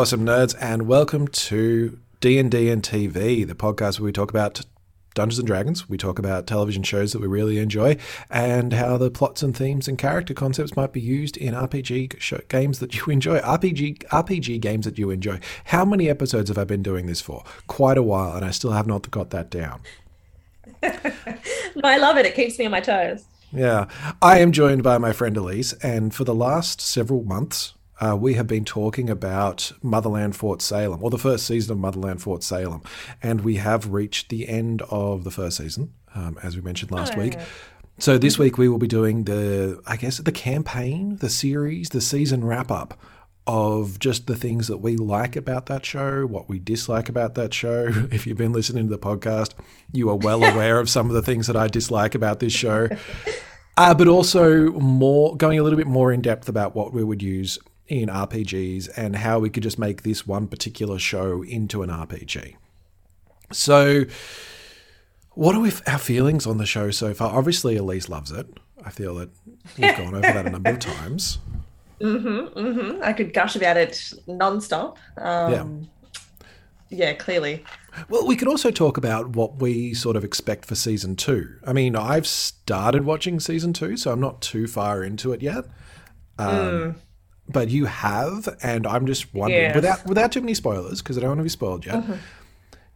Awesome nerds, and welcome to D and D and TV, the podcast where we talk about Dungeons and Dragons. We talk about television shows that we really enjoy, and how the plots and themes and character concepts might be used in RPG show, games that you enjoy. RPG RPG games that you enjoy. How many episodes have I been doing this for? Quite a while, and I still have not got that down. no, I love it. It keeps me on my toes. Yeah, I am joined by my friend Elise, and for the last several months, uh, we have been talking about Motherland Fort Salem, or the first season of Motherland Fort Salem. And we have reached the end of the first season, um, as we mentioned last oh. week. So this week we will be doing the, I guess, the campaign, the series, the season wrap up of just the things that we like about that show, what we dislike about that show. If you've been listening to the podcast, you are well aware of some of the things that I dislike about this show. Uh, but also more going a little bit more in depth about what we would use in RPGs and how we could just make this one particular show into an RPG. So, what are we, our feelings on the show so far? Obviously, Elise loves it. I feel that we've gone over that a number of times. Mm-hmm, mm-hmm. I could gush about it nonstop. Um, yeah. Yeah, clearly. Well, we could also talk about what we sort of expect for season two. I mean, I've started watching season two, so I'm not too far into it yet. Um, mm but you have, and I'm just wondering without without too many spoilers because I don't want to be spoiled yet. Mm-hmm.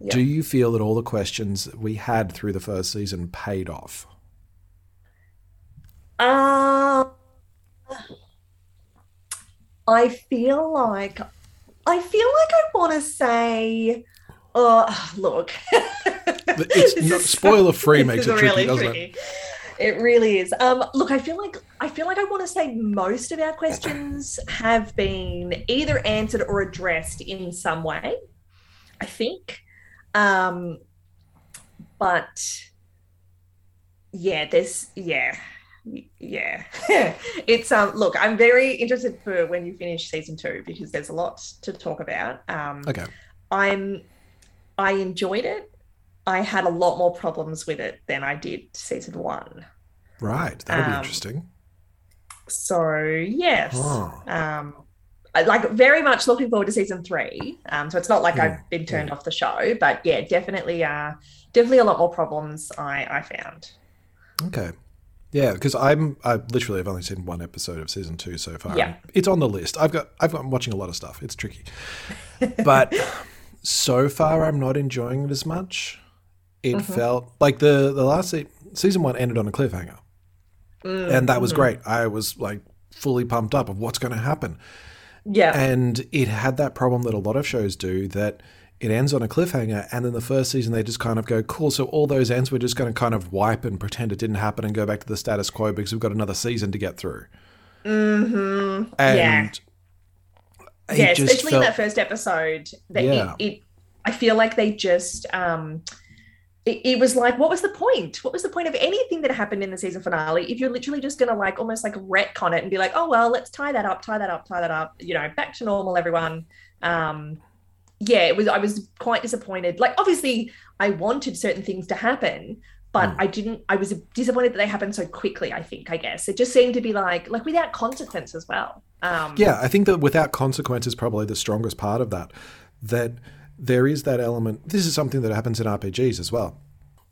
Yep. Do you feel that all the questions we had through the first season paid off? Uh, I feel like I feel like I want to say, oh, look. it's spoiler free makes it tricky, doesn't tricky. it? It really is. Um, look, I feel like I feel like I want to say most of our questions have been either answered or addressed in some way. I think, um, but yeah, there's yeah, yeah. it's um. Look, I'm very interested for when you finish season two because there's a lot to talk about. Um, okay. I'm. I enjoyed it. I had a lot more problems with it than I did season one. Right, that'll um, be interesting. So yes, oh. um, like very much looking forward to season three. Um, so it's not like yeah, I've been turned yeah. off the show, but yeah, definitely, uh, definitely a lot more problems I I found. Okay. Yeah, because I'm I literally have only seen one episode of season two so far. Yeah, it's on the list. I've got I've got I'm watching a lot of stuff. It's tricky, but so far I'm not enjoying it as much it mm-hmm. felt like the the last se- season one ended on a cliffhanger, mm-hmm. and that was mm-hmm. great. I was like fully pumped up of what's going to happen. Yeah, and it had that problem that a lot of shows do that it ends on a cliffhanger, and then the first season they just kind of go, "Cool." So all those ends we're just going to kind of wipe and pretend it didn't happen and go back to the status quo because we've got another season to get through. Mm-hmm. And yeah. Yeah, especially felt, in that first episode, that yeah. it, it, I feel like they just um, it, it, was like, what was the point? What was the point of anything that happened in the season finale if you're literally just going to like almost like retcon it and be like, oh, well, let's tie that up, tie that up, tie that up, you know, back to normal, everyone. Um, yeah, it was, I was quite disappointed. Like, obviously, I wanted certain things to happen, but mm. I didn't, I was disappointed that they happened so quickly, I think, I guess. It just seemed to be like, like without consequence as well. Um, yeah, I think that without consequence is probably the strongest part of that. That there is that element. This is something that happens in RPGs as well.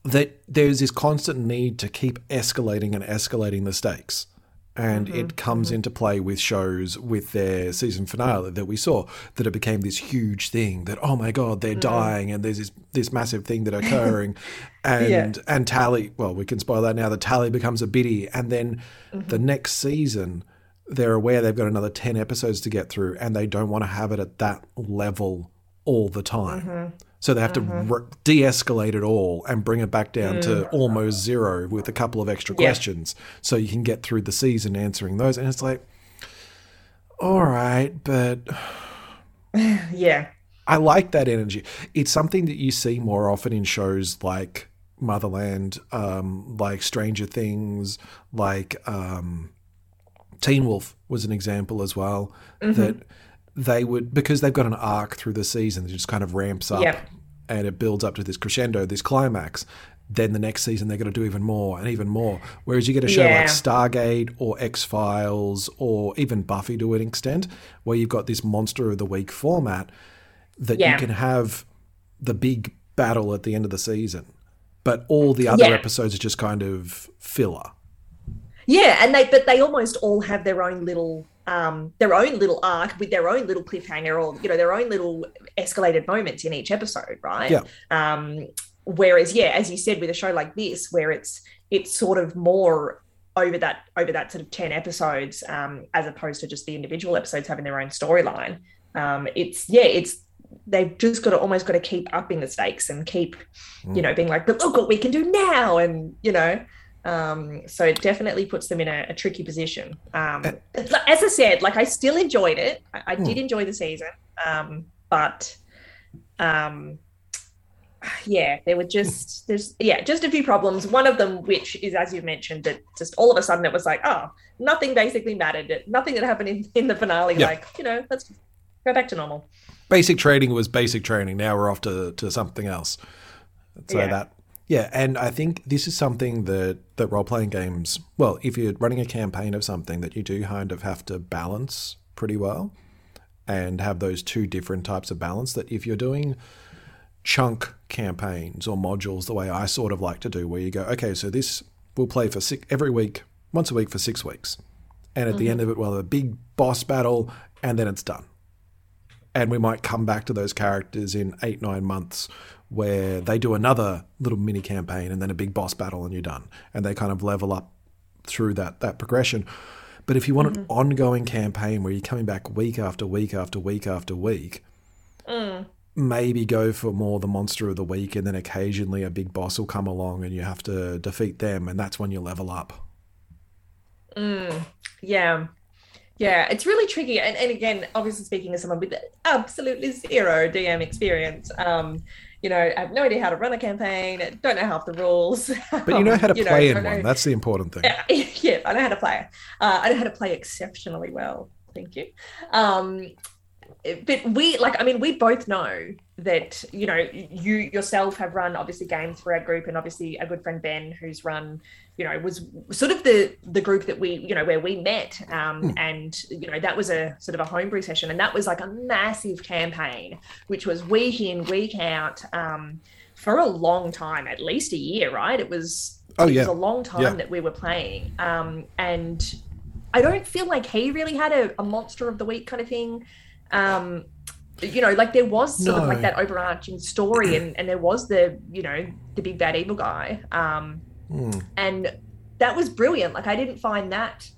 That there's this constant need to keep escalating and escalating the stakes. And mm-hmm, it comes mm-hmm. into play with shows with their season finale that we saw, that it became this huge thing that, oh my God, they're mm-hmm. dying and there's this, this massive thing that occurring. and yeah. and Tally, well, we can spoil that now, the Tally becomes a biddy. And then mm-hmm. the next season, they're aware they've got another 10 episodes to get through and they don't want to have it at that level all the time. Mm-hmm. So they have mm-hmm. to re- de-escalate it all and bring it back down mm. to almost zero with a couple of extra yeah. questions, so you can get through the season answering those. And it's like, all right, but yeah, I like that energy. It's something that you see more often in shows like Motherland, um, like Stranger Things, like um, Teen Wolf was an example as well. Mm-hmm. That they would because they've got an arc through the season that just kind of ramps up yep. and it builds up to this crescendo, this climax. then the next season they're going to do even more and even more. Whereas you get a show yeah. like Stargate or X Files or even Buffy to an extent, where you've got this monster of the week format that yeah. you can have the big battle at the end of the season, but all the other yeah. episodes are just kind of filler. Yeah, and they but they almost all have their own little um, their own little arc with their own little cliffhanger or you know their own little escalated moments in each episode, right? Yeah. Um, whereas, yeah, as you said, with a show like this, where it's it's sort of more over that over that sort of 10 episodes um, as opposed to just the individual episodes having their own storyline um, it's yeah it's they've just got to almost got to keep upping the stakes and keep mm. you know being like but look what we can do now and you know um, so it definitely puts them in a, a tricky position. Um, uh, as I said, like I still enjoyed it. I, I did hmm. enjoy the season, um, but um, yeah, there were just there's yeah just a few problems. One of them, which is as you mentioned, that just all of a sudden it was like oh nothing basically mattered. Nothing that happened in, in the finale. Yeah. Like you know let's go back to normal. Basic training was basic training. Now we're off to to something else. So yeah. that yeah, and I think this is something that, that role playing games, well, if you're running a campaign of something that you do kind of have to balance pretty well and have those two different types of balance. That if you're doing chunk campaigns or modules the way I sort of like to do, where you go, okay, so this we'll play for six, every week, once a week for six weeks. And at mm-hmm. the end of it, we'll have a big boss battle and then it's done. And we might come back to those characters in eight, nine months where they do another little mini campaign and then a big boss battle and you're done. And they kind of level up through that that progression. But if you want mm-hmm. an ongoing campaign where you're coming back week after week after week after week, mm. maybe go for more the monster of the week and then occasionally a big boss will come along and you have to defeat them and that's when you level up. Mm. Yeah. Yeah, it's really tricky. And, and again, obviously speaking as someone with absolutely zero DM experience, um, you know, I have no idea how to run a campaign, don't know half the rules. But you know how to play know, in one. Know. That's the important thing. Yeah, yeah, I know how to play. Uh, I know how to play exceptionally well. Thank you. Um, but we like i mean we both know that you know you yourself have run obviously games for our group and obviously a good friend ben who's run you know was sort of the the group that we you know where we met um, mm. and you know that was a sort of a homebrew session and that was like a massive campaign which was week in week out um, for a long time at least a year right it was oh yeah it was a long time yeah. that we were playing um, and i don't feel like he really had a, a monster of the week kind of thing um, you know, like there was sort no. of like that overarching story, and and there was the you know the big bad evil guy, um, mm. and that was brilliant. Like I didn't find that.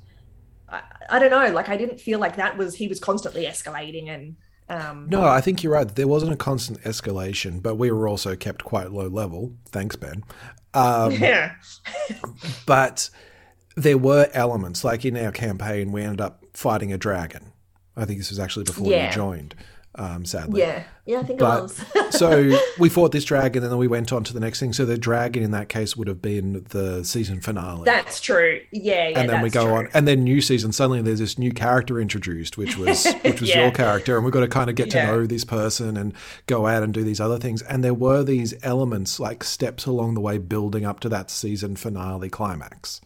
I, I, don't know. Like I didn't feel like that was he was constantly escalating and. Um, no, I think you're right. There wasn't a constant escalation, but we were also kept quite low level. Thanks, Ben. Um, yeah. but there were elements, like in our campaign, we ended up fighting a dragon I think this was actually before yeah. you joined, um, sadly. Yeah, yeah, I think but, it was. so we fought this dragon, and then we went on to the next thing. So the dragon in that case would have been the season finale. That's true. Yeah, yeah. And then we go true. on, and then new season. Suddenly, there's this new character introduced, which was which was yeah. your character, and we've got to kind of get to know this person and go out and do these other things. And there were these elements, like steps along the way, building up to that season finale climax.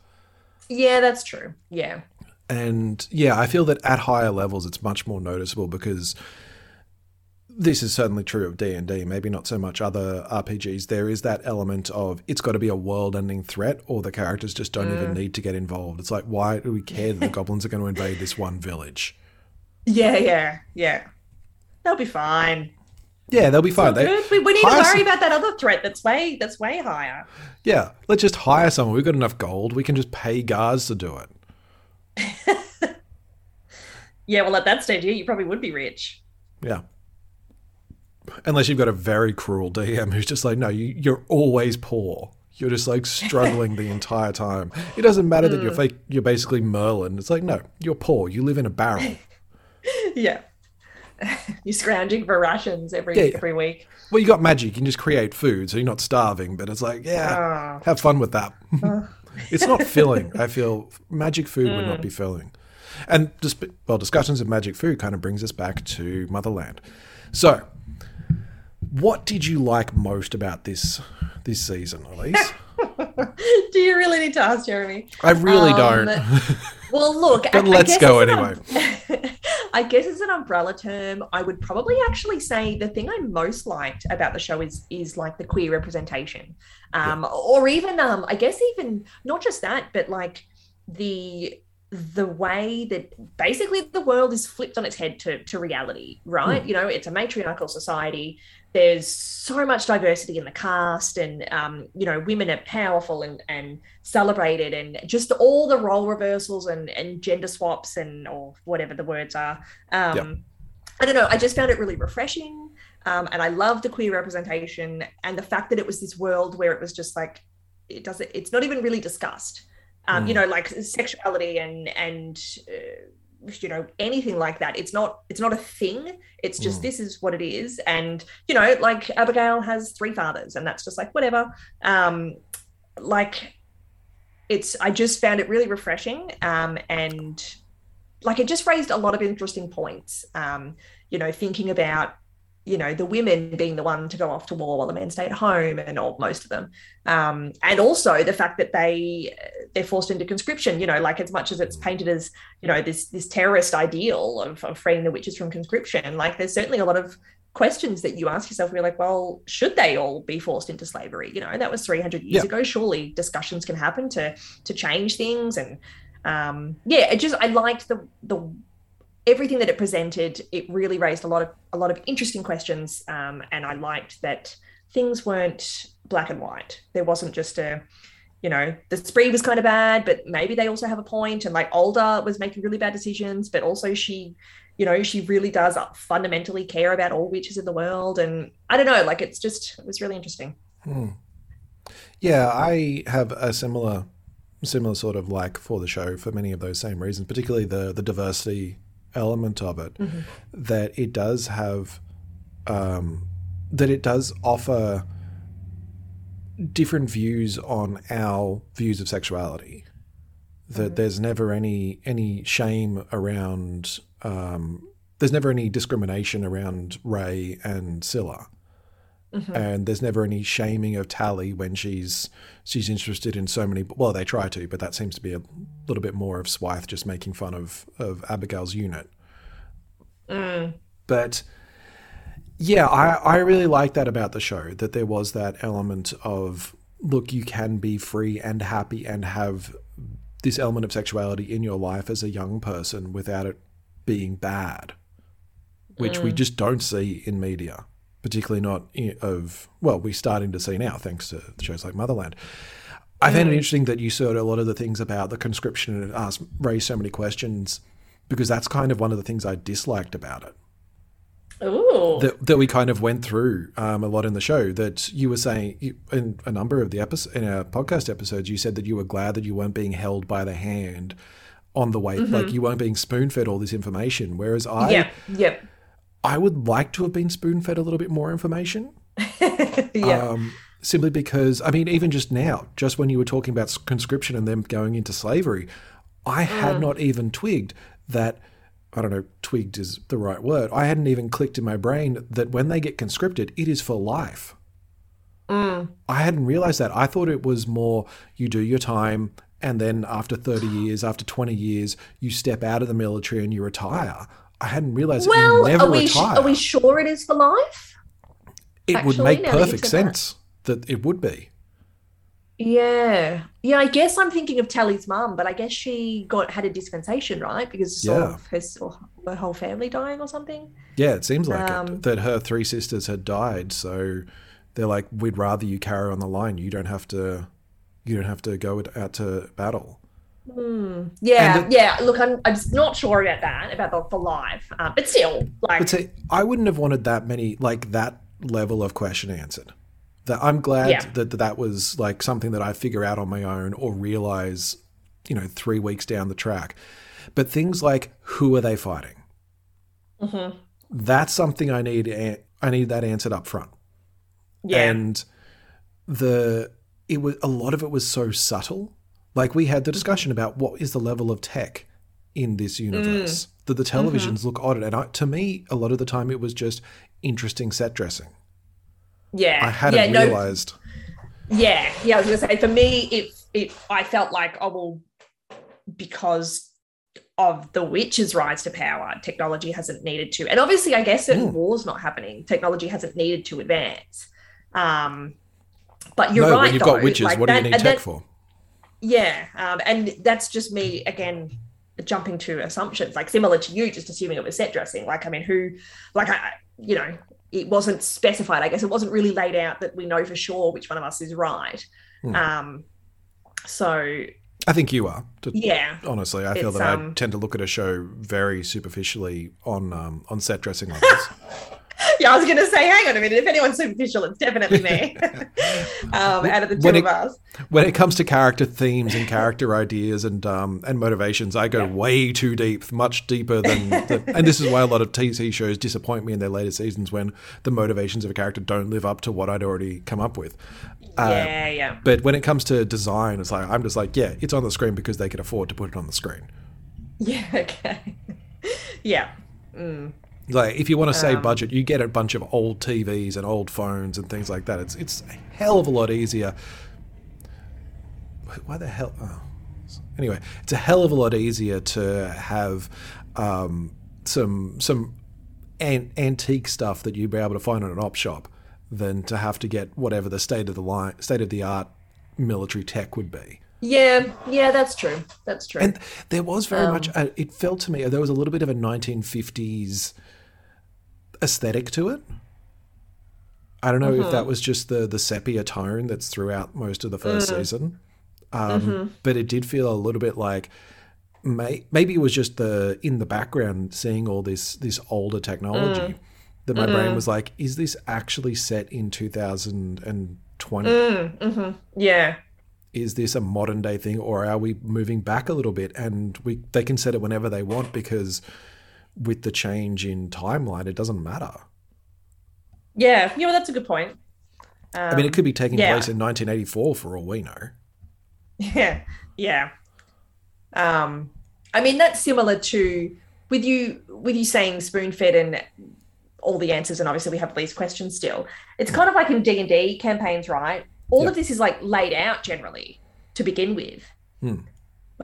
Yeah, that's true. Yeah and yeah, I feel that at higher levels it's much more noticeable because this is certainly true of D and D. Maybe not so much other RPGs. There is that element of it's got to be a world-ending threat, or the characters just don't mm. even need to get involved. It's like, why do we care that the goblins are going to invade this one village? Yeah, yeah, yeah. They'll be fine. Yeah, they'll be fine. They, we, we, need to worry some... about that other threat that's way that's way higher. Yeah, let's just hire someone. We've got enough gold. We can just pay guards to do it. yeah, well, at that stage, yeah, you probably would be rich. Yeah. Unless you've got a very cruel DM who's just like, no, you, you're always poor. You're just like struggling the entire time. It doesn't matter mm. that you're hmm. fake. You're basically Merlin. It's like, no, you're poor. You live in a barrel. yeah. you're scrounging for rations every yeah, yeah. every week. Well, you got magic. You can just create food, so you're not starving. But it's like, yeah, uh, have fun with that. Uh, it's not filling. I feel magic food mm. would not be mm. filling. And just well, discussions of magic food kind of brings us back to Motherland. So, What did you like most about this this season, Elise? Do you really need to ask Jeremy? I really um, don't. well, look, but I, let's I go anyway. I guess as an umbrella term, I would probably actually say the thing I most liked about the show is is like the queer representation, um, yeah. or even um, I guess even not just that, but like the the way that basically the world is flipped on its head to, to reality, right? Mm. You know, it's a matriarchal society there's so much diversity in the cast and um, you know women are powerful and, and celebrated and just all the role reversals and, and gender swaps and or whatever the words are. Um, i don't know i just found it really refreshing um, and i love the queer representation and the fact that it was this world where it was just like it doesn't it's not even really discussed. Um, mm. you know like sexuality and and uh, you know anything like that. It's not it's not a thing. It's just mm. this is what it is. And you know like abigail has three fathers and that's just like whatever. Um like it's i just found it really refreshing um and like it just raised a lot of interesting points um you know thinking about you know the women being the one to go off to war while the men stay at home and all most of them. Um, and also the fact that they they're forced into conscription you know like as much as it's painted as you know this this terrorist ideal of, of freeing the witches from conscription like there's certainly a lot of questions that you ask yourself where you're like well should they all be forced into slavery? You know that was 300 years yeah. ago. Surely discussions can happen to to change things. And um yeah it just i liked the the everything that it presented, it really raised a lot of a lot of interesting questions, um, and I liked that things weren't black and white. There wasn't just a, you know, the spree was kind of bad, but maybe they also have a point. And like Alder was making really bad decisions, but also she, you know, she really does fundamentally care about all witches in the world. And I don't know, like it's just it was really interesting. Hmm. Yeah, I have a similar similar sort of like for the show for many of those same reasons, particularly the the diversity element of it mm-hmm. that it does have um, that it does offer different views on our views of sexuality that mm-hmm. there's never any any shame around um, there's never any discrimination around Ray and Scylla. Mm-hmm. And there's never any shaming of Tally when she's she's interested in so many. Well, they try to, but that seems to be a little bit more of Swithe just making fun of of Abigail's unit. Mm. But yeah, I I really like that about the show that there was that element of look, you can be free and happy and have this element of sexuality in your life as a young person without it being bad, which mm. we just don't see in media particularly not of well, we're starting to see now thanks to shows like Motherland. I found it mm. interesting that you said a lot of the things about the conscription and asked raised so many questions because that's kind of one of the things I disliked about it. Ooh. That, that we kind of went through um, a lot in the show. That you were saying you, in a number of the episodes in our podcast episodes, you said that you were glad that you weren't being held by the hand on the way, mm-hmm. like you weren't being spoon fed all this information. Whereas I, yeah, yep. I would like to have been spoon fed a little bit more information. yeah. Um, simply because, I mean, even just now, just when you were talking about conscription and them going into slavery, I had mm. not even twigged that. I don't know, twigged is the right word. I hadn't even clicked in my brain that when they get conscripted, it is for life. Mm. I hadn't realized that. I thought it was more you do your time and then after 30 years, after 20 years, you step out of the military and you retire. I hadn't realized well, that you never are we, retire. Are we sure it is for life? It Actually, would make perfect sense that. that it would be. Yeah, yeah. I guess I'm thinking of Tally's mum, but I guess she got had a dispensation, right? Because yeah. of her, her whole family dying or something. Yeah, it seems like um, it that her three sisters had died, so they're like, "We'd rather you carry on the line. You don't have to, you don't have to go out to battle." Mm, yeah, the, yeah. Look, I'm, I'm not sure about that about the for live, uh, but still, like, but see, I wouldn't have wanted that many like that level of question answered. That I'm glad yeah. that that was like something that I figure out on my own or realize, you know, three weeks down the track. But things like who are they fighting? Mm-hmm. That's something I need. I need that answered up front. Yeah, and the it was a lot of it was so subtle like we had the discussion about what is the level of tech in this universe mm. that the televisions mm-hmm. look odd. And I, to me, a lot of the time, it was just interesting set dressing. Yeah, I hadn't yeah, realized. No, yeah, yeah. I was gonna say for me, it it I felt like oh well, because of the witch's rise to power, technology hasn't needed to, and obviously, I guess certain mm. wars not happening, technology hasn't needed to advance. Um, but you're no, right. When you've though, got witches, like what that, do you need tech that, for? Yeah, um, and that's just me again jumping to assumptions, like similar to you, just assuming it was set dressing. Like, I mean, who, like, I, you know, it wasn't specified. I guess it wasn't really laid out that we know for sure which one of us is right. Hmm. Um, so I think you are. To, yeah. Honestly, I feel that um, I tend to look at a show very superficially on um, on set dressing levels. yeah, I was going to say, hang on a minute. If anyone's superficial, it's definitely me. um, out of the two when it, of us. When it comes to character themes and character ideas and um, and motivations, I go yeah. way too deep, much deeper than. The, and this is why a lot of TV shows disappoint me in their later seasons when the motivations of a character don't live up to what I'd already come up with. Uh, yeah, yeah. But when it comes to design, it's like I'm just like, yeah, it's on the screen because they can afford to put it on the screen. Yeah. Okay. yeah. Mm. Like if you want to save um, budget, you get a bunch of old TVs and old phones and things like that. It's it's a hell of a lot easier. Why the hell? Oh. Anyway, it's a hell of a lot easier to have um, some some an- antique stuff that you'd be able to find in an op shop than to have to get whatever the state of the line, state of the art military tech would be. Yeah, yeah, that's true. That's true. And there was very um, much. A, it felt to me there was a little bit of a 1950s aesthetic to it. I don't know if that mm-hmm. was just the the sepia tone that's throughout most of the 1st mm season, um, mm-hmm. but it did feel a little bit like may, maybe it was just the in the background seeing all this this older technology mm. that my mm brain was like, is this actually set in 2020? Mm, mm-hmm. Yeah. Is this a modern day thing, or are we moving back a little bit? And we they can set it whenever they want because with the change in timeline, it doesn't matter. Yeah, yeah, well, that's a good point. Um, I mean, it could be taking yeah. place in 1984 for all we know. Yeah, yeah. Um, I mean, that's similar to with you with you saying spoon fed and all the answers, and obviously we have these questions still. It's kind of like in D and D campaigns, right? All yep. of this is like laid out generally to begin with. Hmm.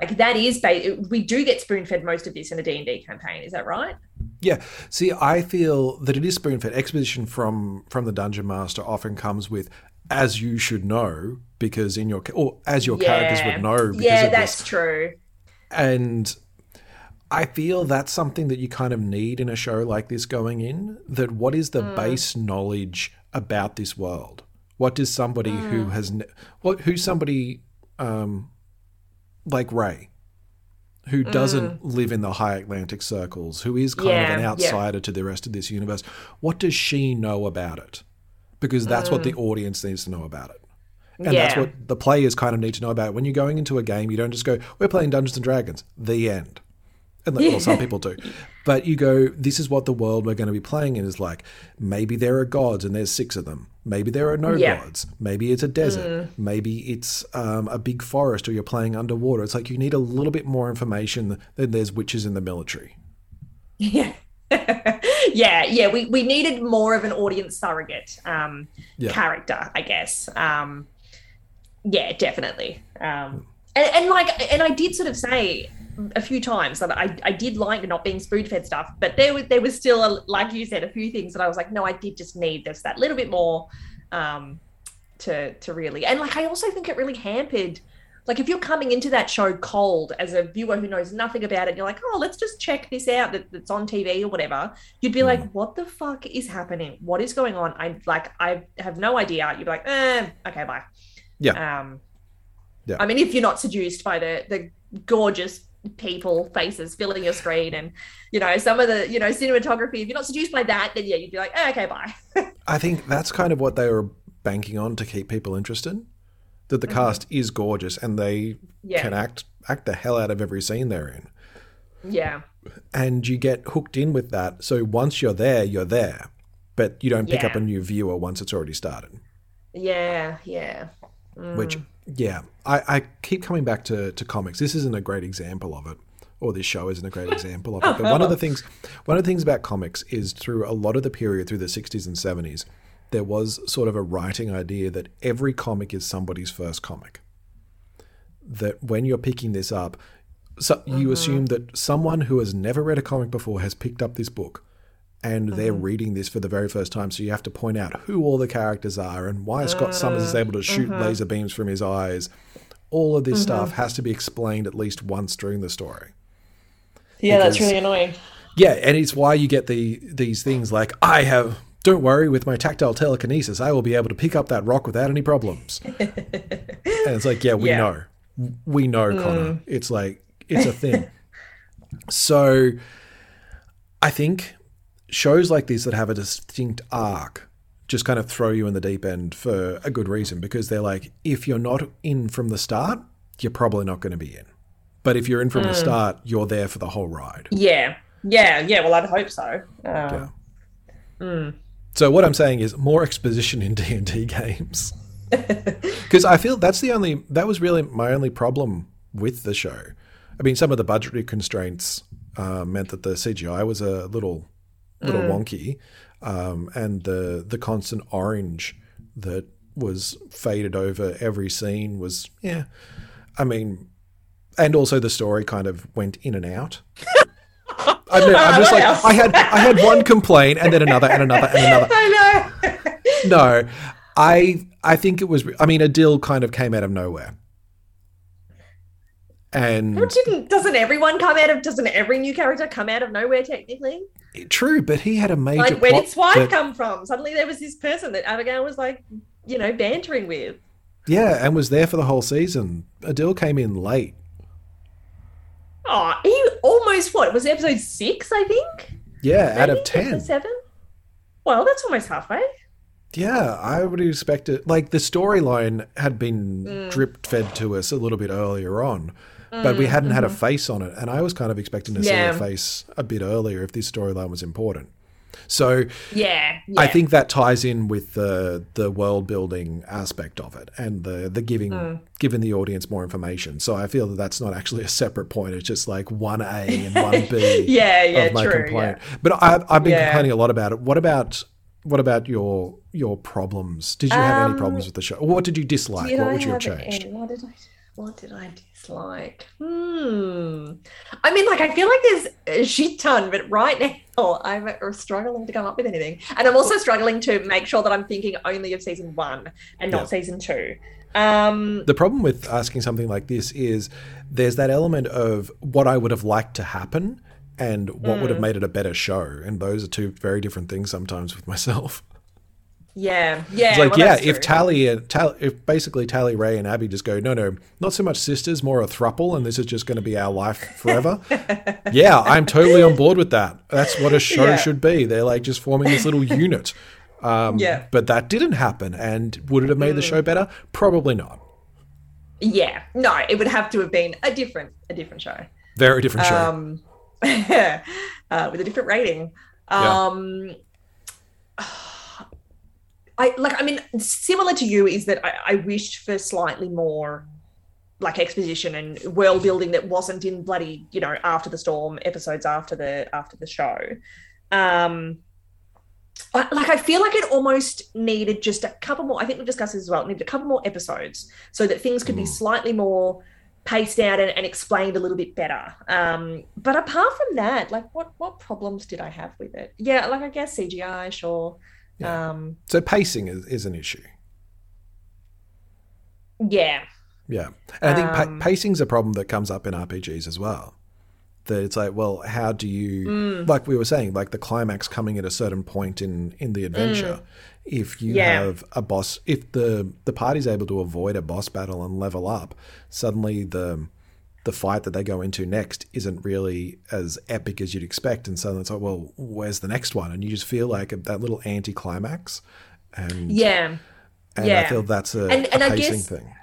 Like that is, we do get spoon fed most of this in a D and D campaign. Is that right? Yeah. See, I feel that it is spoon fed. Exposition from from the dungeon master often comes with, as you should know, because in your or as your yeah. characters would know. Because yeah, that's this. true. And I feel that's something that you kind of need in a show like this going in. That what is the mm. base knowledge about this world? What does somebody mm. who has what who somebody um, like Ray, who doesn't mm. live in the high Atlantic circles, who is kind yeah, of an outsider yeah. to the rest of this universe, what does she know about it? Because that's mm. what the mm. audience needs to know about it. And yeah. that's what the players kind of need to know about. It. When you're going into a game, you don't just go, we're playing Dungeons and Dragons, the end and well, some people do. But you go, this is what the world we're going to be playing in is like. Maybe there are gods and there's six of them. Maybe there are no yeah. gods. Maybe it's a desert. Mm. Maybe it's um, a big forest or you're playing underwater. It's like you need a little bit more information than there's witches in the military. Yeah. yeah, yeah. We, we needed more of an audience surrogate um, yeah. character, I guess. Um, yeah, definitely. Um, and, and like, and I did sort of say, a few times that I, I did like not being spoon fed stuff, but there was there was still a, like you said a few things that I was like, no, I did just need this that little bit more um, to to really and like I also think it really hampered like if you're coming into that show cold as a viewer who knows nothing about it, you're like, oh, let's just check this out that, that's on TV or whatever. You'd be mm. like, what the fuck is happening? What is going on? I'm like I have no idea. You'd be like, eh, okay, bye. Yeah. Um, yeah. I mean, if you're not seduced by the the gorgeous people faces filling your screen and you know some of the you know cinematography if you're not seduced by that then yeah you'd be like oh, okay bye i think that's kind of what they were banking on to keep people interested that the mm-hmm. cast is gorgeous and they yeah. can act act the hell out of every scene they're in yeah and you get hooked in with that so once you're there you're there but you don't pick yeah. up a new viewer once it's already started yeah yeah mm. which yeah, I, I keep coming back to, to comics. This isn't a great example of it, or this show isn't a great example of it. But one of the things, one of the things about comics is through a lot of the period through the '60s and '70s, there was sort of a writing idea that every comic is somebody's first comic. That when you're picking this up, so you mm-hmm. assume that someone who has never read a comic before has picked up this book and mm-hmm. they're reading this for the very first time. So you have to point out who all the characters are and why Scott Summers is able to shoot mm-hmm. laser beams from his eyes. All of this mm-hmm. stuff has to be explained at least once during the story. Yeah, because, that's really annoying. Yeah, and it's why you get the these things like I have. Don't worry, with my tactile telekinesis, I will be able to pick up that rock without any problems. and it's like, yeah, we yeah. know, we know, mm. Connor. It's like it's a thing. so, I think shows like this that have a distinct arc just kind of throw you in the deep end for a good reason because they're like, if you're not in from the start, you're probably not going to be in. But if you're in from mm. the start, you're there for the whole ride. Yeah. Yeah. Yeah. Well, I'd hope so. Uh, yeah. Mm. So what I'm saying is more exposition in D and D games. Because I feel that's the only that was really my only problem with the show. I mean, some of the budgetary constraints uh, meant that the CGI was a little little mm. wonky, um, and the the constant orange that was faded over every scene was yeah. I mean, and also the story kind of went in and out. I mean, I'm just like I had I had one complaint and then another and another and another. I know. no, I I think it was. I mean, Adil kind of came out of nowhere. And well, doesn't everyone come out of doesn't every new character come out of nowhere technically? True, but he had a major. Like, where did Swipe that... come from? Suddenly there was this person that Abigail was like, you know, bantering with. Yeah, and was there for the whole season. Adil came in late. Oh, he almost what was episode six, I think. Yeah, Maybe? out of ten. Seven. Well, that's almost halfway. Yeah, I would expect it. Like the storyline had been mm. drip fed to us a little bit earlier on, but we hadn't mm-hmm. had a mm-hmm. face on it, and I was kind of expecting to yeah. see a face a bit earlier if this storyline was important. So yeah, yeah, I think that ties in with the the world building aspect of it and the the giving mm. giving the audience more information. So I feel that that's not actually a separate point. It's just like one A and one B. yeah, yeah, of my true, complaint. Yeah. But I, I've been yeah. complaining a lot about it. What about what about your your problems? Did you have um, any problems with the show? What did you dislike? What would you have changed? What did I what did I dislike? Hmm. I mean, like, I feel like there's a shit ton, but right now I'm struggling to come up with anything. And I'm also struggling to make sure that I'm thinking only of season one and not yeah. season two. Um, the problem with asking something like this is there's that element of what I would have liked to happen and what mm. would have mm. made it a better show. And those are two very different things sometimes with myself. Yeah, yeah. It's like, well, yeah, if Tally and Tally, if basically Tally, Ray, and Abby just go, no, no, not so much sisters, more a thruple, and this is just going to be our life forever. yeah, I'm totally on board with that. That's what a show yeah. should be. They're like just forming this little unit. Um, yeah. But that didn't happen, and would it have made mm. the show better? Probably not. Yeah, no, it would have to have been a different, a different show. Very different show. Um, uh, with a different rating. Um, yeah. I like. I mean, similar to you is that I, I wished for slightly more like exposition and world building that wasn't in bloody you know after the storm episodes after the after the show um I, like i feel like it almost needed just a couple more i think we've discussed this as well it needed a couple more episodes so that things could mm. be slightly more paced out and, and, explained a little bit better um but apart from that like what what problems did i have with it yeah like i guess cgi sure yeah. Um, so pacing is, is an issue. Yeah. Yeah. And I think um, pa- pacing's a problem that comes up in RPGs as well. That it's like, well, how do you, mm. like we were saying, like the climax coming at a certain point in in the adventure. Mm. If you yeah. have a boss, if the the party's able to avoid a boss battle and level up, suddenly the the fight that they go into next isn't really as epic as you'd expect. And so it's like, well, where's the next one? And you just feel like that little anticlimax. And yeah, and yeah. I feel that's a, and, and a pacing guess, thing.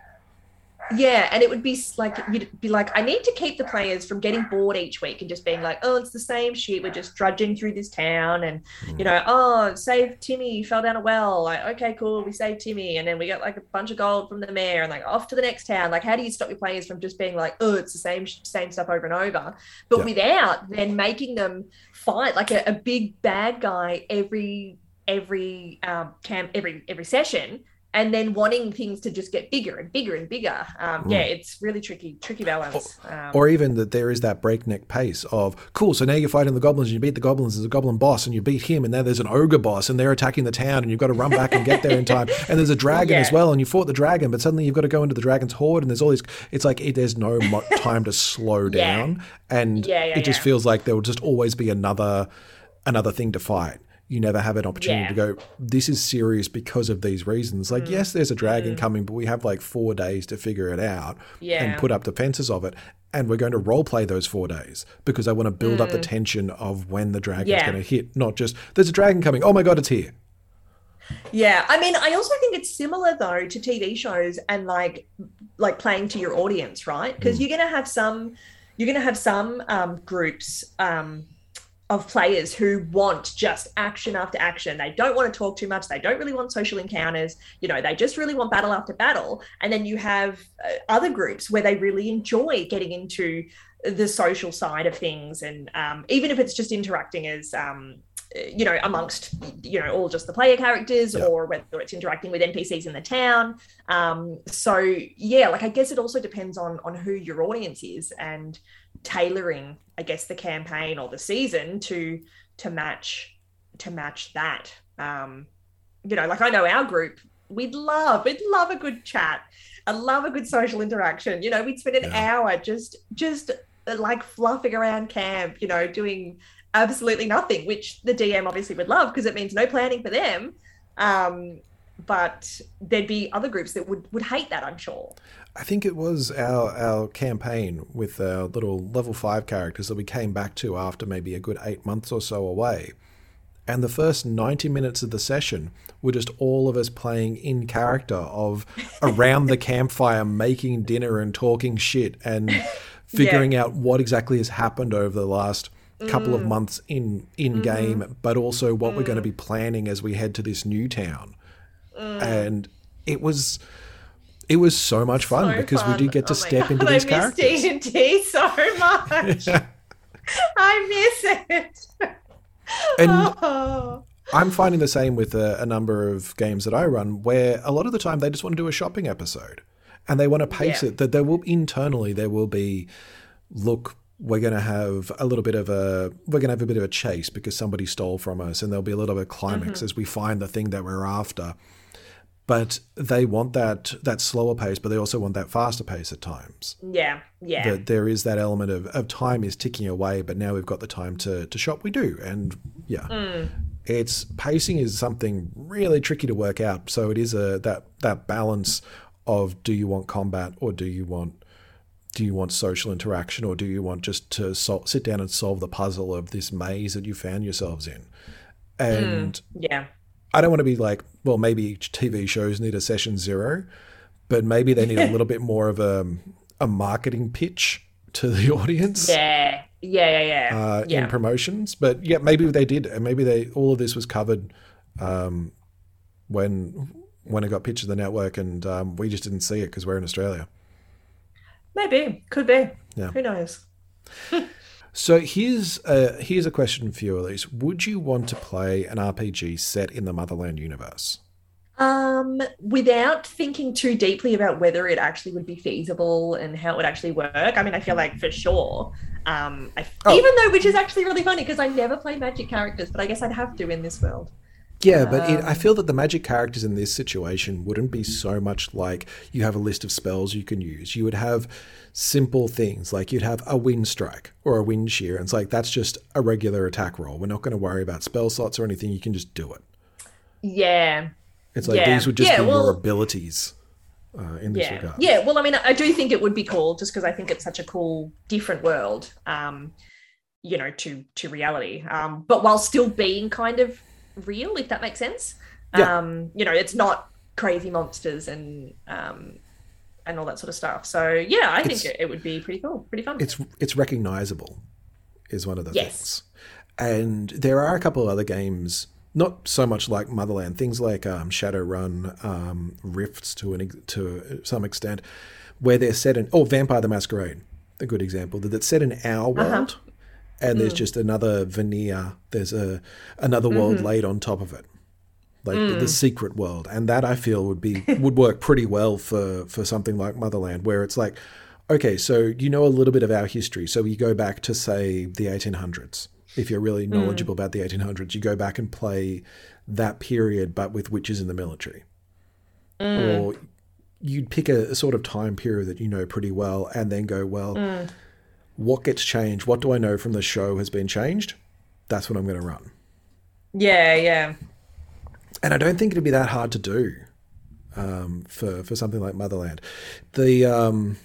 Yeah, and it would be like you'd be like, I need to keep the players from getting bored each week and just being like, oh, it's the same shit. We're just drudging through this town, and mm. you know, oh, save Timmy fell down a well. Like, okay, cool, we saved Timmy, and then we get like a bunch of gold from the mayor, and like off to the next town. Like, how do you stop your players from just being like, oh, it's the same same stuff over and over, but yeah. without then making them fight like a, a big bad guy every every um, camp, every every session, and then wanting things to just get bigger and bigger and bigger. Um, mm. Yeah, it's really tricky, tricky balance. Um, or, even that there is that breakneck pace of cool. So now you're fighting the goblins, and you beat the goblins. There's a goblin boss, and you beat him, and now there's an ogre boss, and they're attacking the town, and you've got to run back and get there in time. And there's a dragon yeah. as well, and you fought the dragon, but suddenly you've got to go into the dragon's horde, and there's all these. It's like it, there's no time to slow down, yeah. and yeah, it just feels like there will just always be another another thing to fight you never have an opportunity yeah. to go, this is serious because of these reasons. Like, mm. yes, there's a dragon mm. coming, but we have like four days to figure it out yeah. and put up defenses of it. And we're going to role play those four days because I want to build mm. up the mm. tension of when the dragon's yeah. going to hit, not just there's a dragon coming. Oh my God, it's here. Yeah, I mean, I also think it's similar though to TV shows and like like playing to your audience, right? Because mm. you're going to have some you're going to have some um, groups um, of players who want just action after action. They don't want to talk too much. They don't really want social encounters. You know, they just really want battle after battle. And then you have uh, other groups where they really enjoy getting into the social side of things. And um, even if it's just interacting as, um, you know, amongst, you know, all just the player characters yeah. or whether it's interacting with NPCs in the town. Um, so yeah, like I guess it also depends on on who your audience is and tailoring i guess the campaign or the season to to match to match that. Um you know like i know our group we'd love we'd love a good chat i love a good social interaction. You know we'd spend an yeah. hour just just uh, like fluffing around camp you know doing absolutely nothing which the dm obviously would love because it means no planning for them. Um but there'd be other groups that would would hate that i'm sure I think it was our our campaign with our little level five characters that we came back to after maybe a good eight months or so away. And the first 90 minutes of the session were just all of us playing in character of around the campfire, making dinner and talking shit and figuring yeah. out what exactly has happened over the last couple mm. of months in in game, mm-hmm. but also what mm. we're going to be planning as we head to this new town. Mm. And it was it was so much fun so because fun. we did get to oh step God, into these I miss. D&D so much. I miss it. and oh. I'm finding the same with a, a, number of games that I run, where a lot of the time they just want to do a shopping episode, and they want to pace yeah. it. That there will internally there will be, look, we're going to have a little bit of a we're going to have a bit of a chase because somebody stole from us, and there'll be a little bit of climax mm-hmm. as we find the thing that we're after but they want that that slower pace, but they also want that faster pace at times. Yeah, yeah. That there is that element of, of time is ticking away, but now we've got the time to to shop. We do, and yeah, mm. it's pacing is something really tricky to work out. So it is a that that balance of do you want combat or do you want do you want social interaction or do you want just to sol- sit down and solve the puzzle of this maze that you found yourselves in? And mm, yeah I don't want to be like, well, maybe TV shows need a session zero, but maybe they need a little bit more of a a marketing pitch to the audience. Yeah, yeah, yeah, yeah. Uh, yeah. In promotions, but yeah, maybe they did, and maybe they all of this was covered um, when when it got pitched to the network, and um, we just didn't see it because we're in Australia. Maybe could be. Yeah. Who knows? So here's a, here's a question for you, Elise. Would you want to play an RPG set in the Motherland universe? Um, without thinking too deeply about whether it actually would be feasible and how it would actually work. I mean, I feel like for sure. Um, I, oh. even though, which is actually really funny because I never play magic characters, but I guess I'd have to in this world. Yeah, but it, I feel that the magic characters in this situation wouldn't be so much like you have a list of spells you can use. You would have simple things like you'd have a wind strike or a wind shear. And it's like that's just a regular attack roll. We're not going to worry about spell slots or anything. You can just do it. Yeah. It's like yeah. these would just yeah, be well, your abilities. Uh, in this yeah. regard. Yeah, well, I mean, I do think it would be cool just because I think it's such a cool, different world, um, you know, to to reality. Um, but while still being kind of real, if that makes sense. Yeah. Um, you know, it's not crazy monsters and um, and all that sort of stuff. So yeah, I it's, think it, it, would be pretty cool, pretty fun. It's it's recognizable, is one of the yes. things. And there are a couple of other games, not so much like Motherland, things like um, Shadowrun, um, Rifts to an to some extent, where they're set in. Oh, Vampire the Masquerade, a good example. That's set in our uh-huh. world. Uh-huh and mm. there's just another veneer. There's a another world mm-hmm. laid on top of it. like mm. the secret world, and that I feel would be would work pretty well for for something like Motherland, where it's like, okay, so you know a little bit of our history, so you go back to say the 1800s. If you're really mm. knowledgeable mm. about the 1800s, you go back and play that period, but with witches in the military, or you'd pick a, a, sort of time period that you know pretty well, and then go, well. What gets changed? What do I know from the show has been changed? That's what I'm going to run. Yeah, yeah and I don't think it'd be that hard to do um, for for something like Motherland. The um,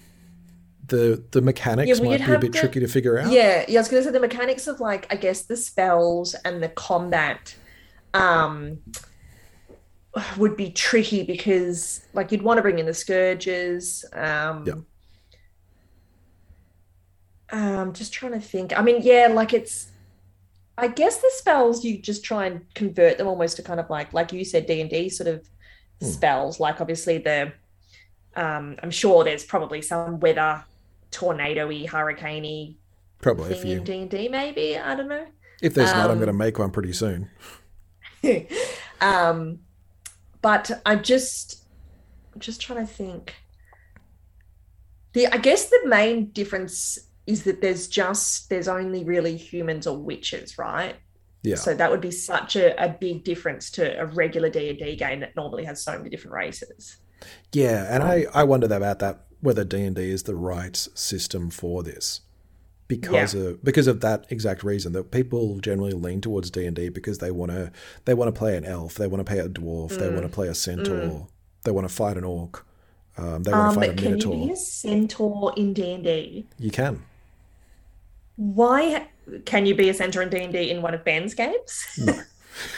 the the mechanics yeah, might be a bit tricky to figure out. Yeah, yeah. I was going to say the mechanics of like I guess the spells and the combat um, would be tricky because like you'd want to bring in the scourges. Um, yeah. Um, just trying to think. I mean, yeah, like it's I guess the spells you just try and convert them almost to kind of like like you said D and D sort of hmm. spells. Like obviously the um, I'm sure there's probably some weather tornado-y, hurricane probably thing in D and D. Maybe I don't know. If there's um, not, I'm going to um, make one pretty soon. um, but I just I'm just trying to think. The I guess the main difference is that there's just there's only really humans or witches, right? Yeah. So that would be such a, a big difference to a regular D and D game that normally has so many different races. Yeah, and I I wonder about that whether D and D is the right system for this because yeah. of because of that exact reason that people generally lean towards D and D because they want to they want to play an elf, they want to play a dwarf, mm. they want to play a centaur, mm. they want to fight an orc, um, they want to um, fight a minotaur. Can you be a centaur in D and D? You can. Why can you be a centaur in D and D in one of Ben's games? No.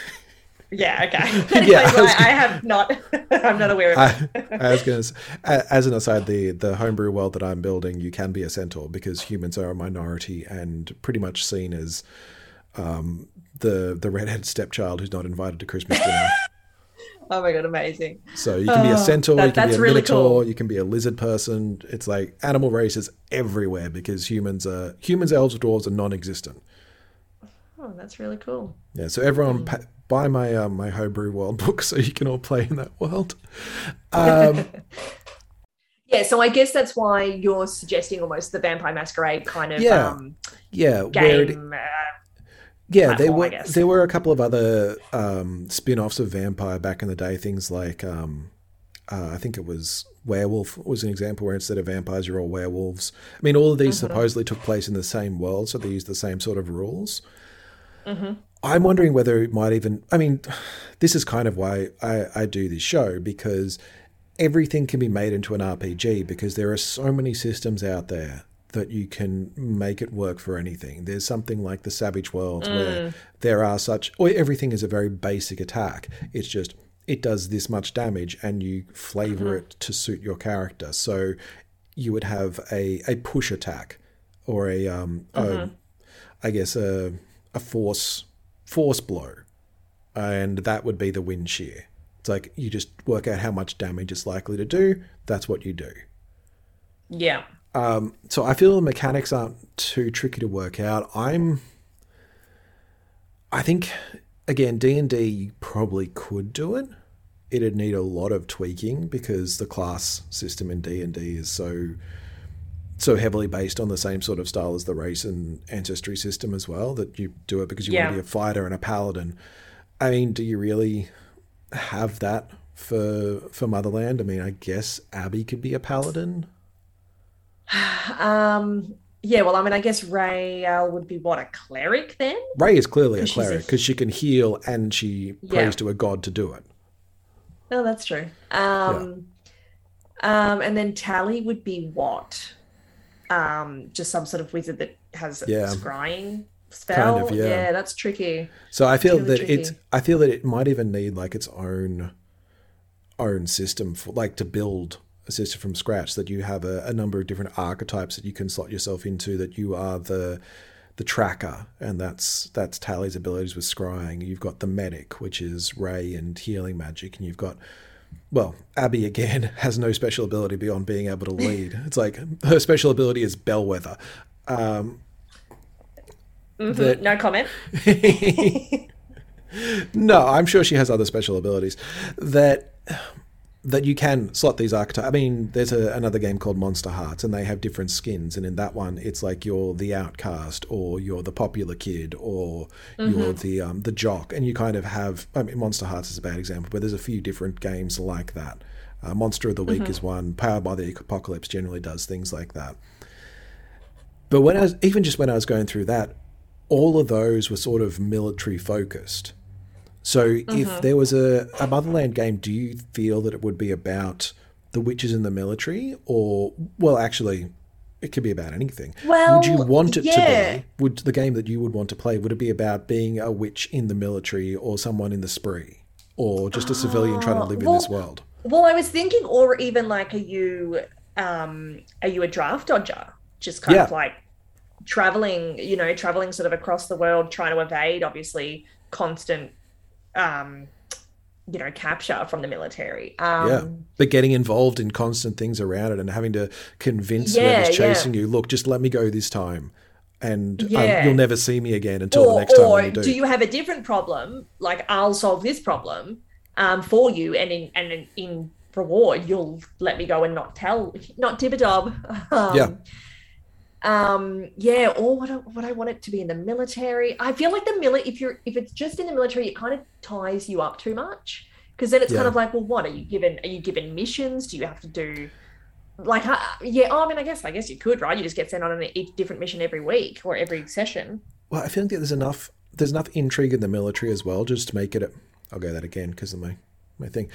yeah. Okay. yeah, I, I, I, have not. I'm not aware of I, I was going to. As an aside, the the homebrew world that I'm building, you can be a centaur because humans are a minority and pretty much seen as um, the the redhead stepchild who's not invited to Christmas dinner. Oh my god, amazing! So you can be a oh, centaur, that, you can be a really minotaur, cool. you can be a lizard person. It's like animal races everywhere because humans are humans, elves, dwarves are non-existent. Oh, that's really cool. Yeah, so everyone mm. buy my uh, my homebrew world book so you can all play in that world. Um, yeah, so I guess that's why you're suggesting almost the Vampire Masquerade kind of yeah, um, yeah, game. It, uh, yeah, there were there were a couple of other um, spin-offs of Vampire back in the day. Things like um, uh, I think it was Werewolf was an example where instead of vampires you're all werewolves. I mean, all of these mm-hmm. supposedly took place in the same world, so they used the same sort of rules. Mm-hmm. I'm wondering whether it might even. I mean, this is kind of why I, I do this show because everything can be made into an RPG because there are so many systems out there that you can make it work for anything. There's something like the Savage Worlds mm. where there are such, or everything is a very basic attack. It's just it does this much damage, and you flavor mm-hmm. it to suit your character. So you would have a a push attack, or a um, mm-hmm. a, I guess a a force force blow, and that would be the wind shear. It's like you just work out how much damage it's likely to do. That's what you do. Yeah. Um, so I feel the mechanics aren't too tricky to work out. I'm, I think, again, D and D probably could do it. It'd need a lot of tweaking because the class system in D and D is so so heavily based on the same sort of style as the race and ancestry system as well that you do it because you yeah. want to be a fighter and a paladin. I mean, do you really have that for for Motherland? I mean, I guess Abby could be a paladin. Um, yeah, well, I mean, I guess Raelle would be what a cleric then. Ray is clearly a cleric because she can heal and she yeah. prays to a god to do it. No, that's true. Um, yeah. um, and then Tally would be what? Um, just some sort of wizard that has yeah. scrying spell. Kind of, yeah. yeah, that's tricky. So I feel really that tricky. it's. I feel that it might even need like its own own system for like to build a system from scratch that you have a, a, number of different archetypes that you can slot yourself into that you are the the tracker and that's that's Tally's abilities with scrying. You've got the medic which is Ray and healing magic and you've got well Abby again has no special ability beyond being able to lead. It's like her special ability is bellwether. Um, mm-hmm. that, no comment? No, I'm sure she has other special abilities that that you can slot these archetypes. I mean, there's a, another game called Monster Hearts, and they have different skins. And in that one, it's like you're the outcast, or you're the popular kid, or mm-hmm. you're the um, the jock. And you kind of have. I mean, Monster Hearts is a bad example, but there's a few different games like that. Uh, Monster of the Week mm-hmm. is one. Powered by the Apocalypse generally does things like that. But when I was even just when I was going through that, all of those were sort of military focused. So mm-hmm. if there was a, a Motherland game, do you feel that it would be about the witches in the military, or well, actually, it could be about anything. Well, would you want it yeah. to be? Would the game that you would want to play would it be about being a witch in the military, or someone in the spree, or just a civilian trying to live well, in this world? Well, I was thinking, or even like, are you um, are you a draft dodger? Just kind yeah. of like traveling, you know, traveling sort of across the world, trying to evade obviously constant um, you know capture from the military um, yeah but getting involved in constant things around it and having to convince yeah, whoever's chasing yeah. you look just let me go this time and um, yeah. um, you'll never see me again until or, the next time you do. do you have a different problem like i'll solve this problem um, for you and in and in, in, reward you'll let me go and not tell not dibberdob um, yeah um yeah or what I, what I want it to be in the military. I feel like the mili- if you're if it's just in the military it kind of ties you up too much. Because then it's yeah. kind of like well what are you given are you given missions? Do you have to do like uh, yeah oh, I mean I guess I guess you could right? You just get sent on a different mission every week or every session. Well I feel like there's enough there's enough intrigue in the military as well just to make it a, I'll go that again because of my my thing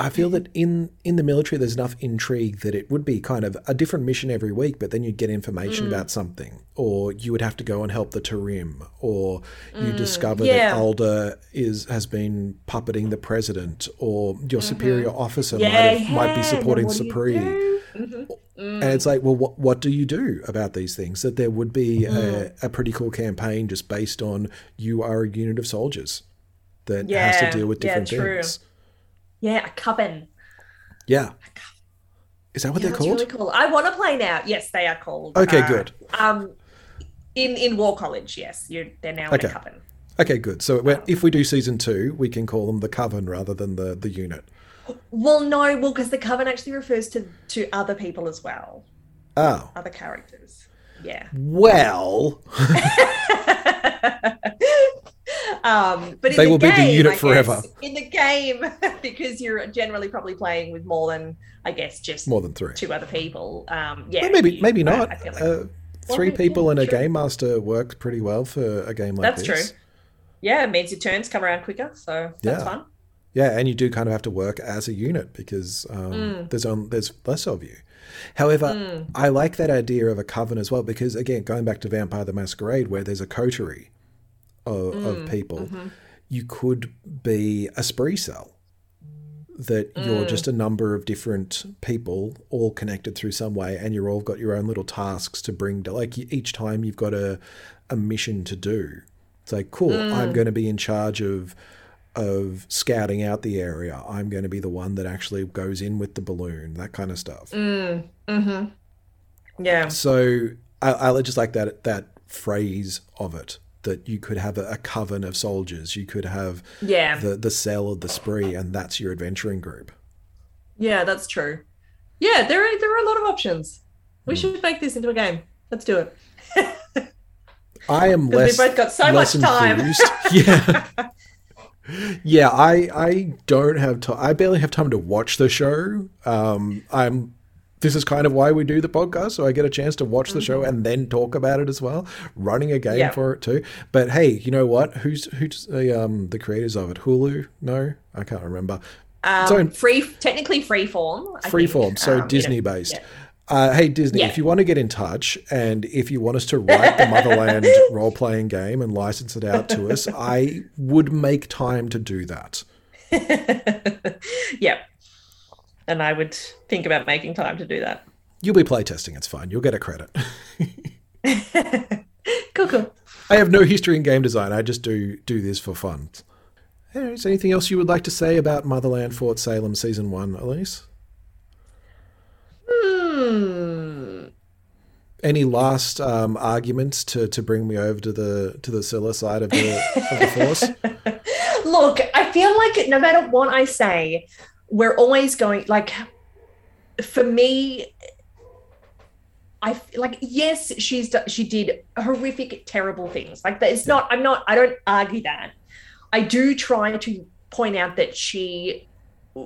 I feel that in in the military, there's enough intrigue that it would be kind of a different mission every week, but then you'd get information mm. about something, or you would have to go and help the Tarim, or you mm. discover yeah. that Alder is has been puppeting the president, or your mm-hmm. superior officer yeah, might have, might be supporting Supreme. Mm-hmm. And it's like, well, what what do you do about these things? That there would be a, mm. a pretty cool campaign just based on you are a unit of soldiers that yeah, has to deal with different things. Yeah, a coven. Yeah. Is that what yeah, they're called? Really cool. I want to play now. Yes, they are called. Okay, uh, good. Um, in in War College, yes, you they're now okay. in a coven. Okay, good. So um, if we do season two, we can call them the coven rather than the the unit. Well, no, well, because the coven actually refers to to other people as well. Oh, other characters. Yeah. Well. Um, but they the will game, be the unit forever. in the game, because you're generally probably playing with more than, I guess, just more than three, two other people. Um, yeah, well, maybe maybe not. Like, uh, three well, people yeah, and a true. game master works pretty well for a game like that's this. That's true. Yeah, it means your turns come around quicker, so that's yeah. fun. Yeah, and you do kind of have to work as a unit because um, mm. there's on there's less of you. However, mm. I like that idea of a coven as well because again, going back to Vampire the Masquerade, where there's a coterie, of, mm, of people, mm-hmm. you could be a spree cell. That mm. you're just a number of different people all connected through some way, and you're all got your own little tasks to bring. To, like each time you've got a a mission to do. It's like cool. Mm. I'm going to be in charge of of scouting out the area. I'm going to be the one that actually goes in with the balloon, that kind of stuff. Mm. Mm-hmm. Yeah. So I, I just like that that phrase of it that you could have a, a, coven of soldiers. You could have yeah. the the cell of the spree, and that's your adventuring group. Yeah, that's true. Yeah, there are there are a lot of options. We mm. should make this into a game. Let's do it. I am less. We both got so much time. yeah. yeah, I I don't have time. I barely have time to watch the show. Um, I'm this is kind of why we do the podcast so i get a chance to watch the show mm-hmm. and then talk about it as well running a game yeah. for it too but hey you know what who's who's the um the creators of it hulu no i can't remember um, so free technically freeform freeform so um, disney based yeah. Uh, hey Disney, yeah. if you want to get in touch and if you want us to write the Motherland role playing game and license it out to us, I would make time to do that. yep and I would think about making time to do that. You'll be playtesting. It's fine. You'll get a credit. cool, cool. I have no history in game design. I just do do this for fun. Is there anything else you would like to say about Motherland Fort Salem season one, Elise? Hmm. Any last um, arguments to, to bring me over to the to the Scylla side of the of the force? Look, I feel like no matter what I say, we're always going like for me I like yes she's she did horrific terrible things. Like that it's not I'm not I don't argue that. I do try to point out that she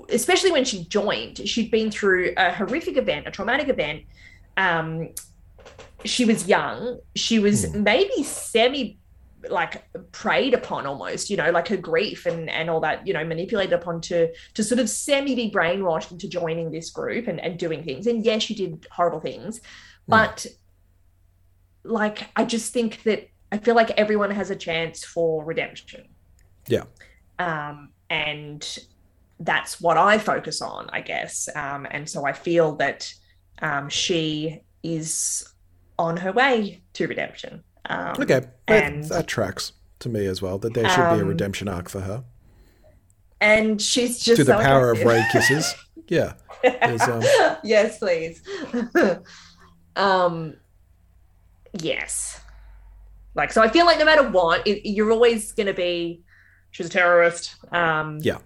especially when she joined she'd been through a horrific event a traumatic event. Um she was young. She was mm. maybe semi like preyed upon almost you know like her grief and and all that you know manipulated upon to to sort of semi be brainwashed into joining this group and, and doing things. And yes she did horrible things mm. but like i just think that i feel like everyone has a chance for redemption. Yeah. Um and that's what i focus on i guess. Um and so i feel that um she is on her way to redemption um, okay, and, that tracks to me as well. That there should um, be a um, redemption arc for her. And she's just to the so power of Ray kisses. Yeah. Um... yes, please. um, yes. Like so, I feel like no matter what, it, you're always going to be. She's a terrorist. Um, yeah.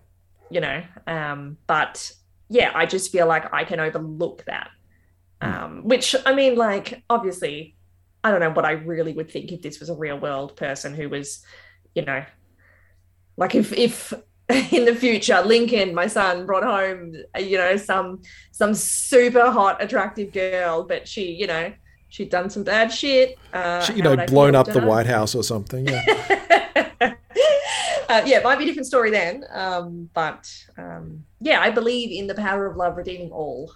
You know. Um, but yeah, I just feel like I can overlook that. Hmm. Um, which I mean, like obviously I don't know what I really would think if this was a real world person who was, you know, like if if in the future Lincoln, my son, brought home, you know, some some super hot, attractive girl, but she, you know, she'd done some bad shit. Uh, she, you know, blown up the. White House or something. Yeah. uh, yeah, it might be a different story then. Um, but um, yeah, I believe in the power of love redeeming all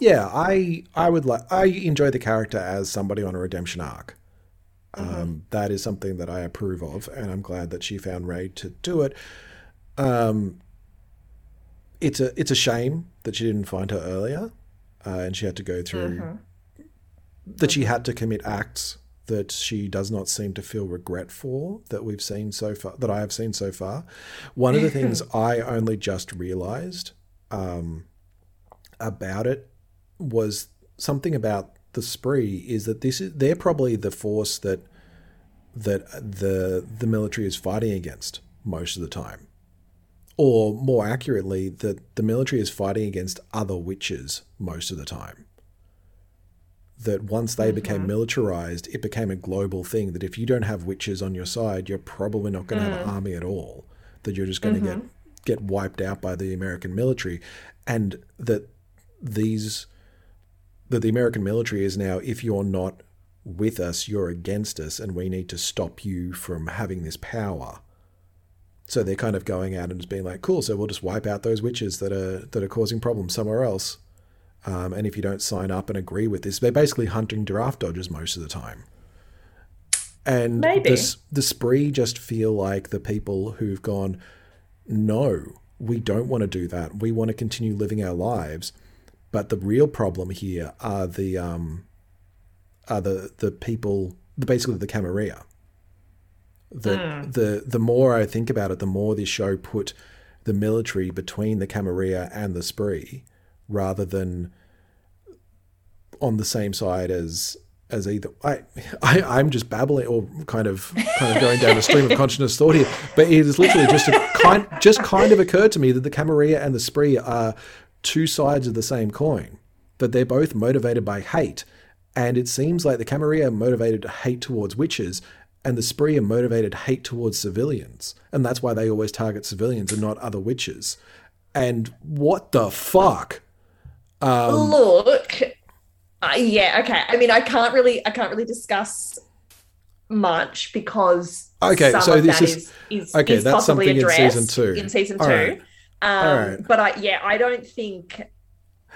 yeah, I I would like I enjoy the character as somebody on a redemption arc. Mm-hmm. Um, that is something that I approve of, and I'm glad that she found Ray to do it. Um, it's a it's a shame that she didn't find her earlier, uh, and she had to go through mm-hmm. that she had to commit acts that she does not seem to feel regret for that we've seen so far that I have seen so far. One of the things I only just realized um, about it was something about the spree is that this is they're probably the force that that the the military is fighting against most of the time. Or more accurately, that the military is fighting against other witches most of the time. That once they mm-hmm. became militarized, it became a global thing. That if you don't have witches on your side, you're probably not going to mm. have an mm. army at all. That you're just going mm-hmm. to get get wiped out by the American military, and that these that the American military is now if you're not with us, you're against us, and we need to stop you from having this power. So they're kind of going out and just being like, cool, so we'll just wipe out those witches that are that are causing problems somewhere else. Um, and if you don't sign up and agree with this, they're basically hunting draft dodgers most of the time. And the, the spree just feel like the people who've gone, no, we don't want to do that. We want to continue living our lives. But the real problem here are the um, are the the people, the basically the Camarilla. The mm. the the more I think about it, the more this show put the military between the Camarilla and the Spree, rather than on the same side as as either I, I I'm just babbling or kind of kind of going down a stream of consciousness thought here, but it is literally just a kind just kind of occurred to me that the Camarilla and the Spree are two sides of the same coin, that they're both motivated by hate. And it seems like the Camarilla motivated hate towards witches, and the Spree are motivated hate towards civilians. And that's why they always target civilians and not other witches. And what the fuck? Um, Look, uh, yeah, okay. I mean, I can't really, I can't really discuss much because okay, so this is, is, is, okay. Is that's something in season two. In season two, right. Um, But I, yeah, I don't think.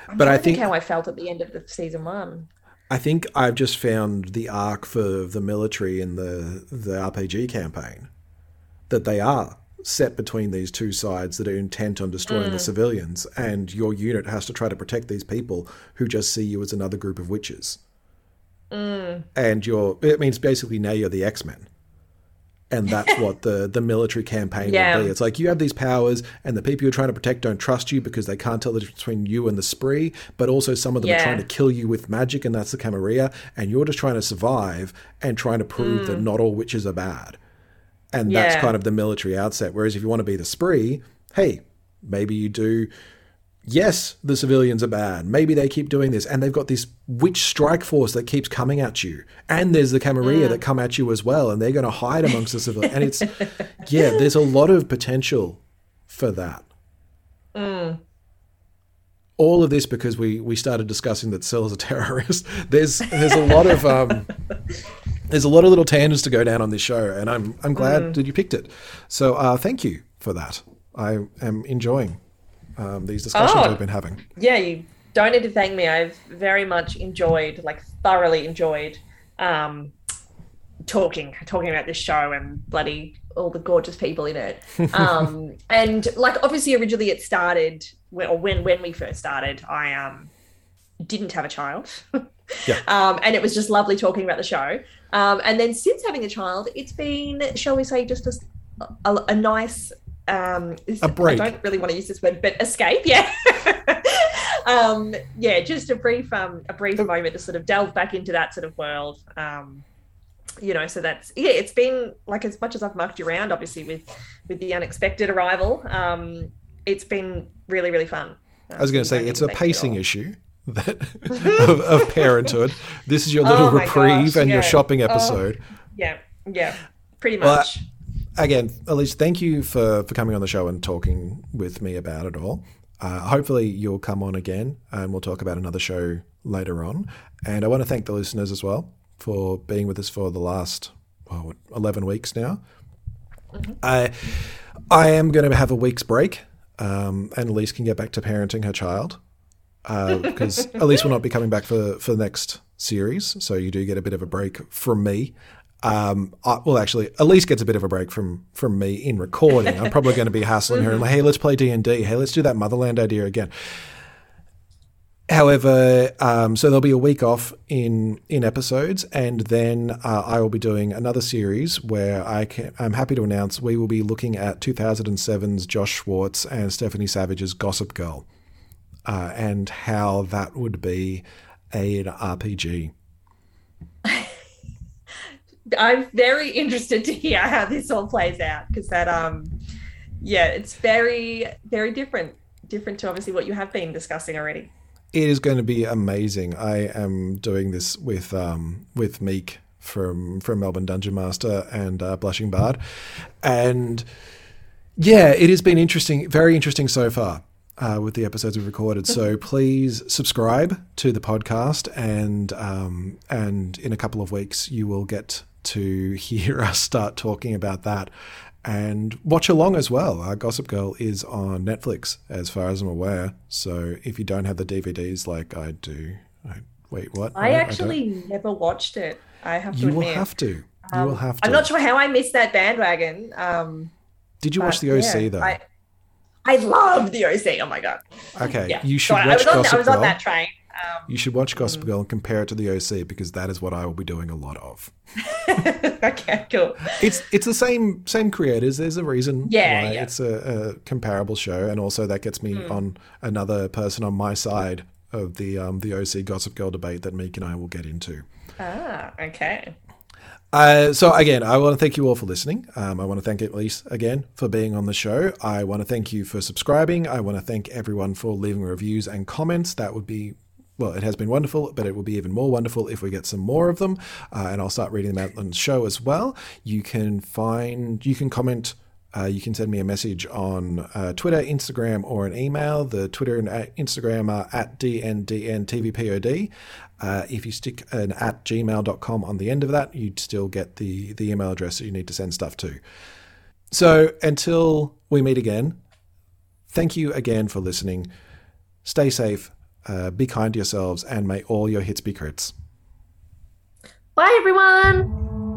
I'm but I think, think how I felt at the end of the season one. I think I've just found the arc for the military in the the RPG campaign that they are set between these two sides that are intent on destroying mm. the civilians, and your unit has to try to protect these people who just see you as another group of witches. Mm. And you're it means basically now you're the X Men and that's what the the military campaign yeah. will be. It's like you have these powers, and the people you're trying to protect don't trust you because they can't tell the difference between you and the spree. But also, some of them yeah. are trying to kill you with magic, and that's the Camarilla. And you're just trying to survive and trying to prove mm. that not all witches are bad. And yeah. that's kind of the military outset. Whereas if you want to be the spree, hey, maybe you do yes, the civilians are bad. Maybe they keep doing this. And they've got this witch strike force that keeps coming at you. And there's the Camarilla mm. that come at you as well. And they're going to hide amongst the civilians. And it's, yeah, there's a lot of potential for that. Mm. All of this because we, we started discussing that Scylla is a terrorist. There's there's a lot of um, there's a lot of little tangents to go down on this show, and I'm I'm glad mm. that you picked it. So uh, thank you for that. I am enjoying um, these discussions oh, we've been having. Yeah, you don't need to thank me. I've very much enjoyed, like thoroughly enjoyed, um, talking talking about this show and bloody all the gorgeous people in it. Um, and like obviously originally it started when, or when when we first started, I um didn't have a child. yeah. Um, and it was just lovely talking about the show. Um, and then since having a child, it's been, shall we say, just a, a, a nice um, a break. I don't really want to use this word, but escape. Yeah. um, yeah, just a brief, um, a brief moment to sort of delve back into that sort of world. Um, you know, so that's yeah. It's been like as much as I've mucked you around, obviously with with the unexpected arrival. Um, it's been really, really fun. I was going to say it's a pacing issue that of, of, parenthood. This is your little oh reprieve gosh, and yeah. your shopping oh, episode. Oh, yeah, yeah, pretty much. Well, again, Elise, thank you for, for coming on the show and talking with me about it all. Uh, hopefully, you'll come on again and we'll talk about another show later on. And I want to thank the listeners as well for being with us for the last oh, 11 weeks now. Mm-hmm. I, I am going to have a week's break, um, and Elise can get back to parenting her child because uh, Elise will not be coming back for, for the next series. So you do get a bit of a break from me um, I, well, actually, Elise gets a bit of a break from from me in recording. I'm probably going to be hassling her and like, hey, let's play D and D. Hey, let's do that Motherland idea again. However, um, so there'll be a week off in in episodes, and then uh, I will be doing another series where I can, I'm happy to announce we will be looking at 2007's Josh Schwartz and Stephanie Savage's Gossip Girl, uh, and how that would be an RPG. I'm very interested to hear how this all plays out because that um yeah, it's very very different different to obviously what you have been discussing already. It is going to be amazing. I am doing this with um with Meek from from Melbourne Dungeon Master and uh, Blushing Bard, and yeah, it has been interesting, very interesting so far. Uh, with the episodes we've recorded. So please subscribe to the podcast, and um, and in a couple of weeks you will get to hear us start talking about that and watch along as well. Our Gossip Girl is on Netflix, as far as I'm aware. So if you don't have the DVDs like I do, I, wait, what? I actually I never watched it. I have to. You admit. will have to. You um, will have to. I'm not sure how I missed that bandwagon. Um, Did you watch the OC yeah, though? I, I love the OC. Oh my god. Okay, yeah. you should so watch I was, on, Gossip I was on that train. You should watch Gossip Girl and compare it to the OC because that is what I will be doing a lot of. okay, cool. It's it's the same same creators. There's a reason yeah, why yeah. it's a, a, comparable show, and also that gets me mm. on another person on my side of the um, the OC Gossip Girl debate that Meek and I will get into. Ah, okay. Uh, so again, I want to thank you all for listening. Um, I want to thank Elise again for being on the show. I want to thank you for subscribing. I want to thank everyone for leaving reviews and comments. That would be well, it has been wonderful, but it will be even more wonderful if we get some more of them. Uh, and I'll start reading them out on the show as well. You can find, you can comment. Uh, you can send me a message on uh, Twitter, Instagram, or an email. The Twitter and Instagram are at DNDNTVPOD. Uh, if you stick an at gmail.com on the end of that, you'd still get the, the email address that you need to send stuff to. So until we meet again, thank you again for listening. Stay safe uh, be kind to yourselves and may all your hits be crits. Bye, everyone.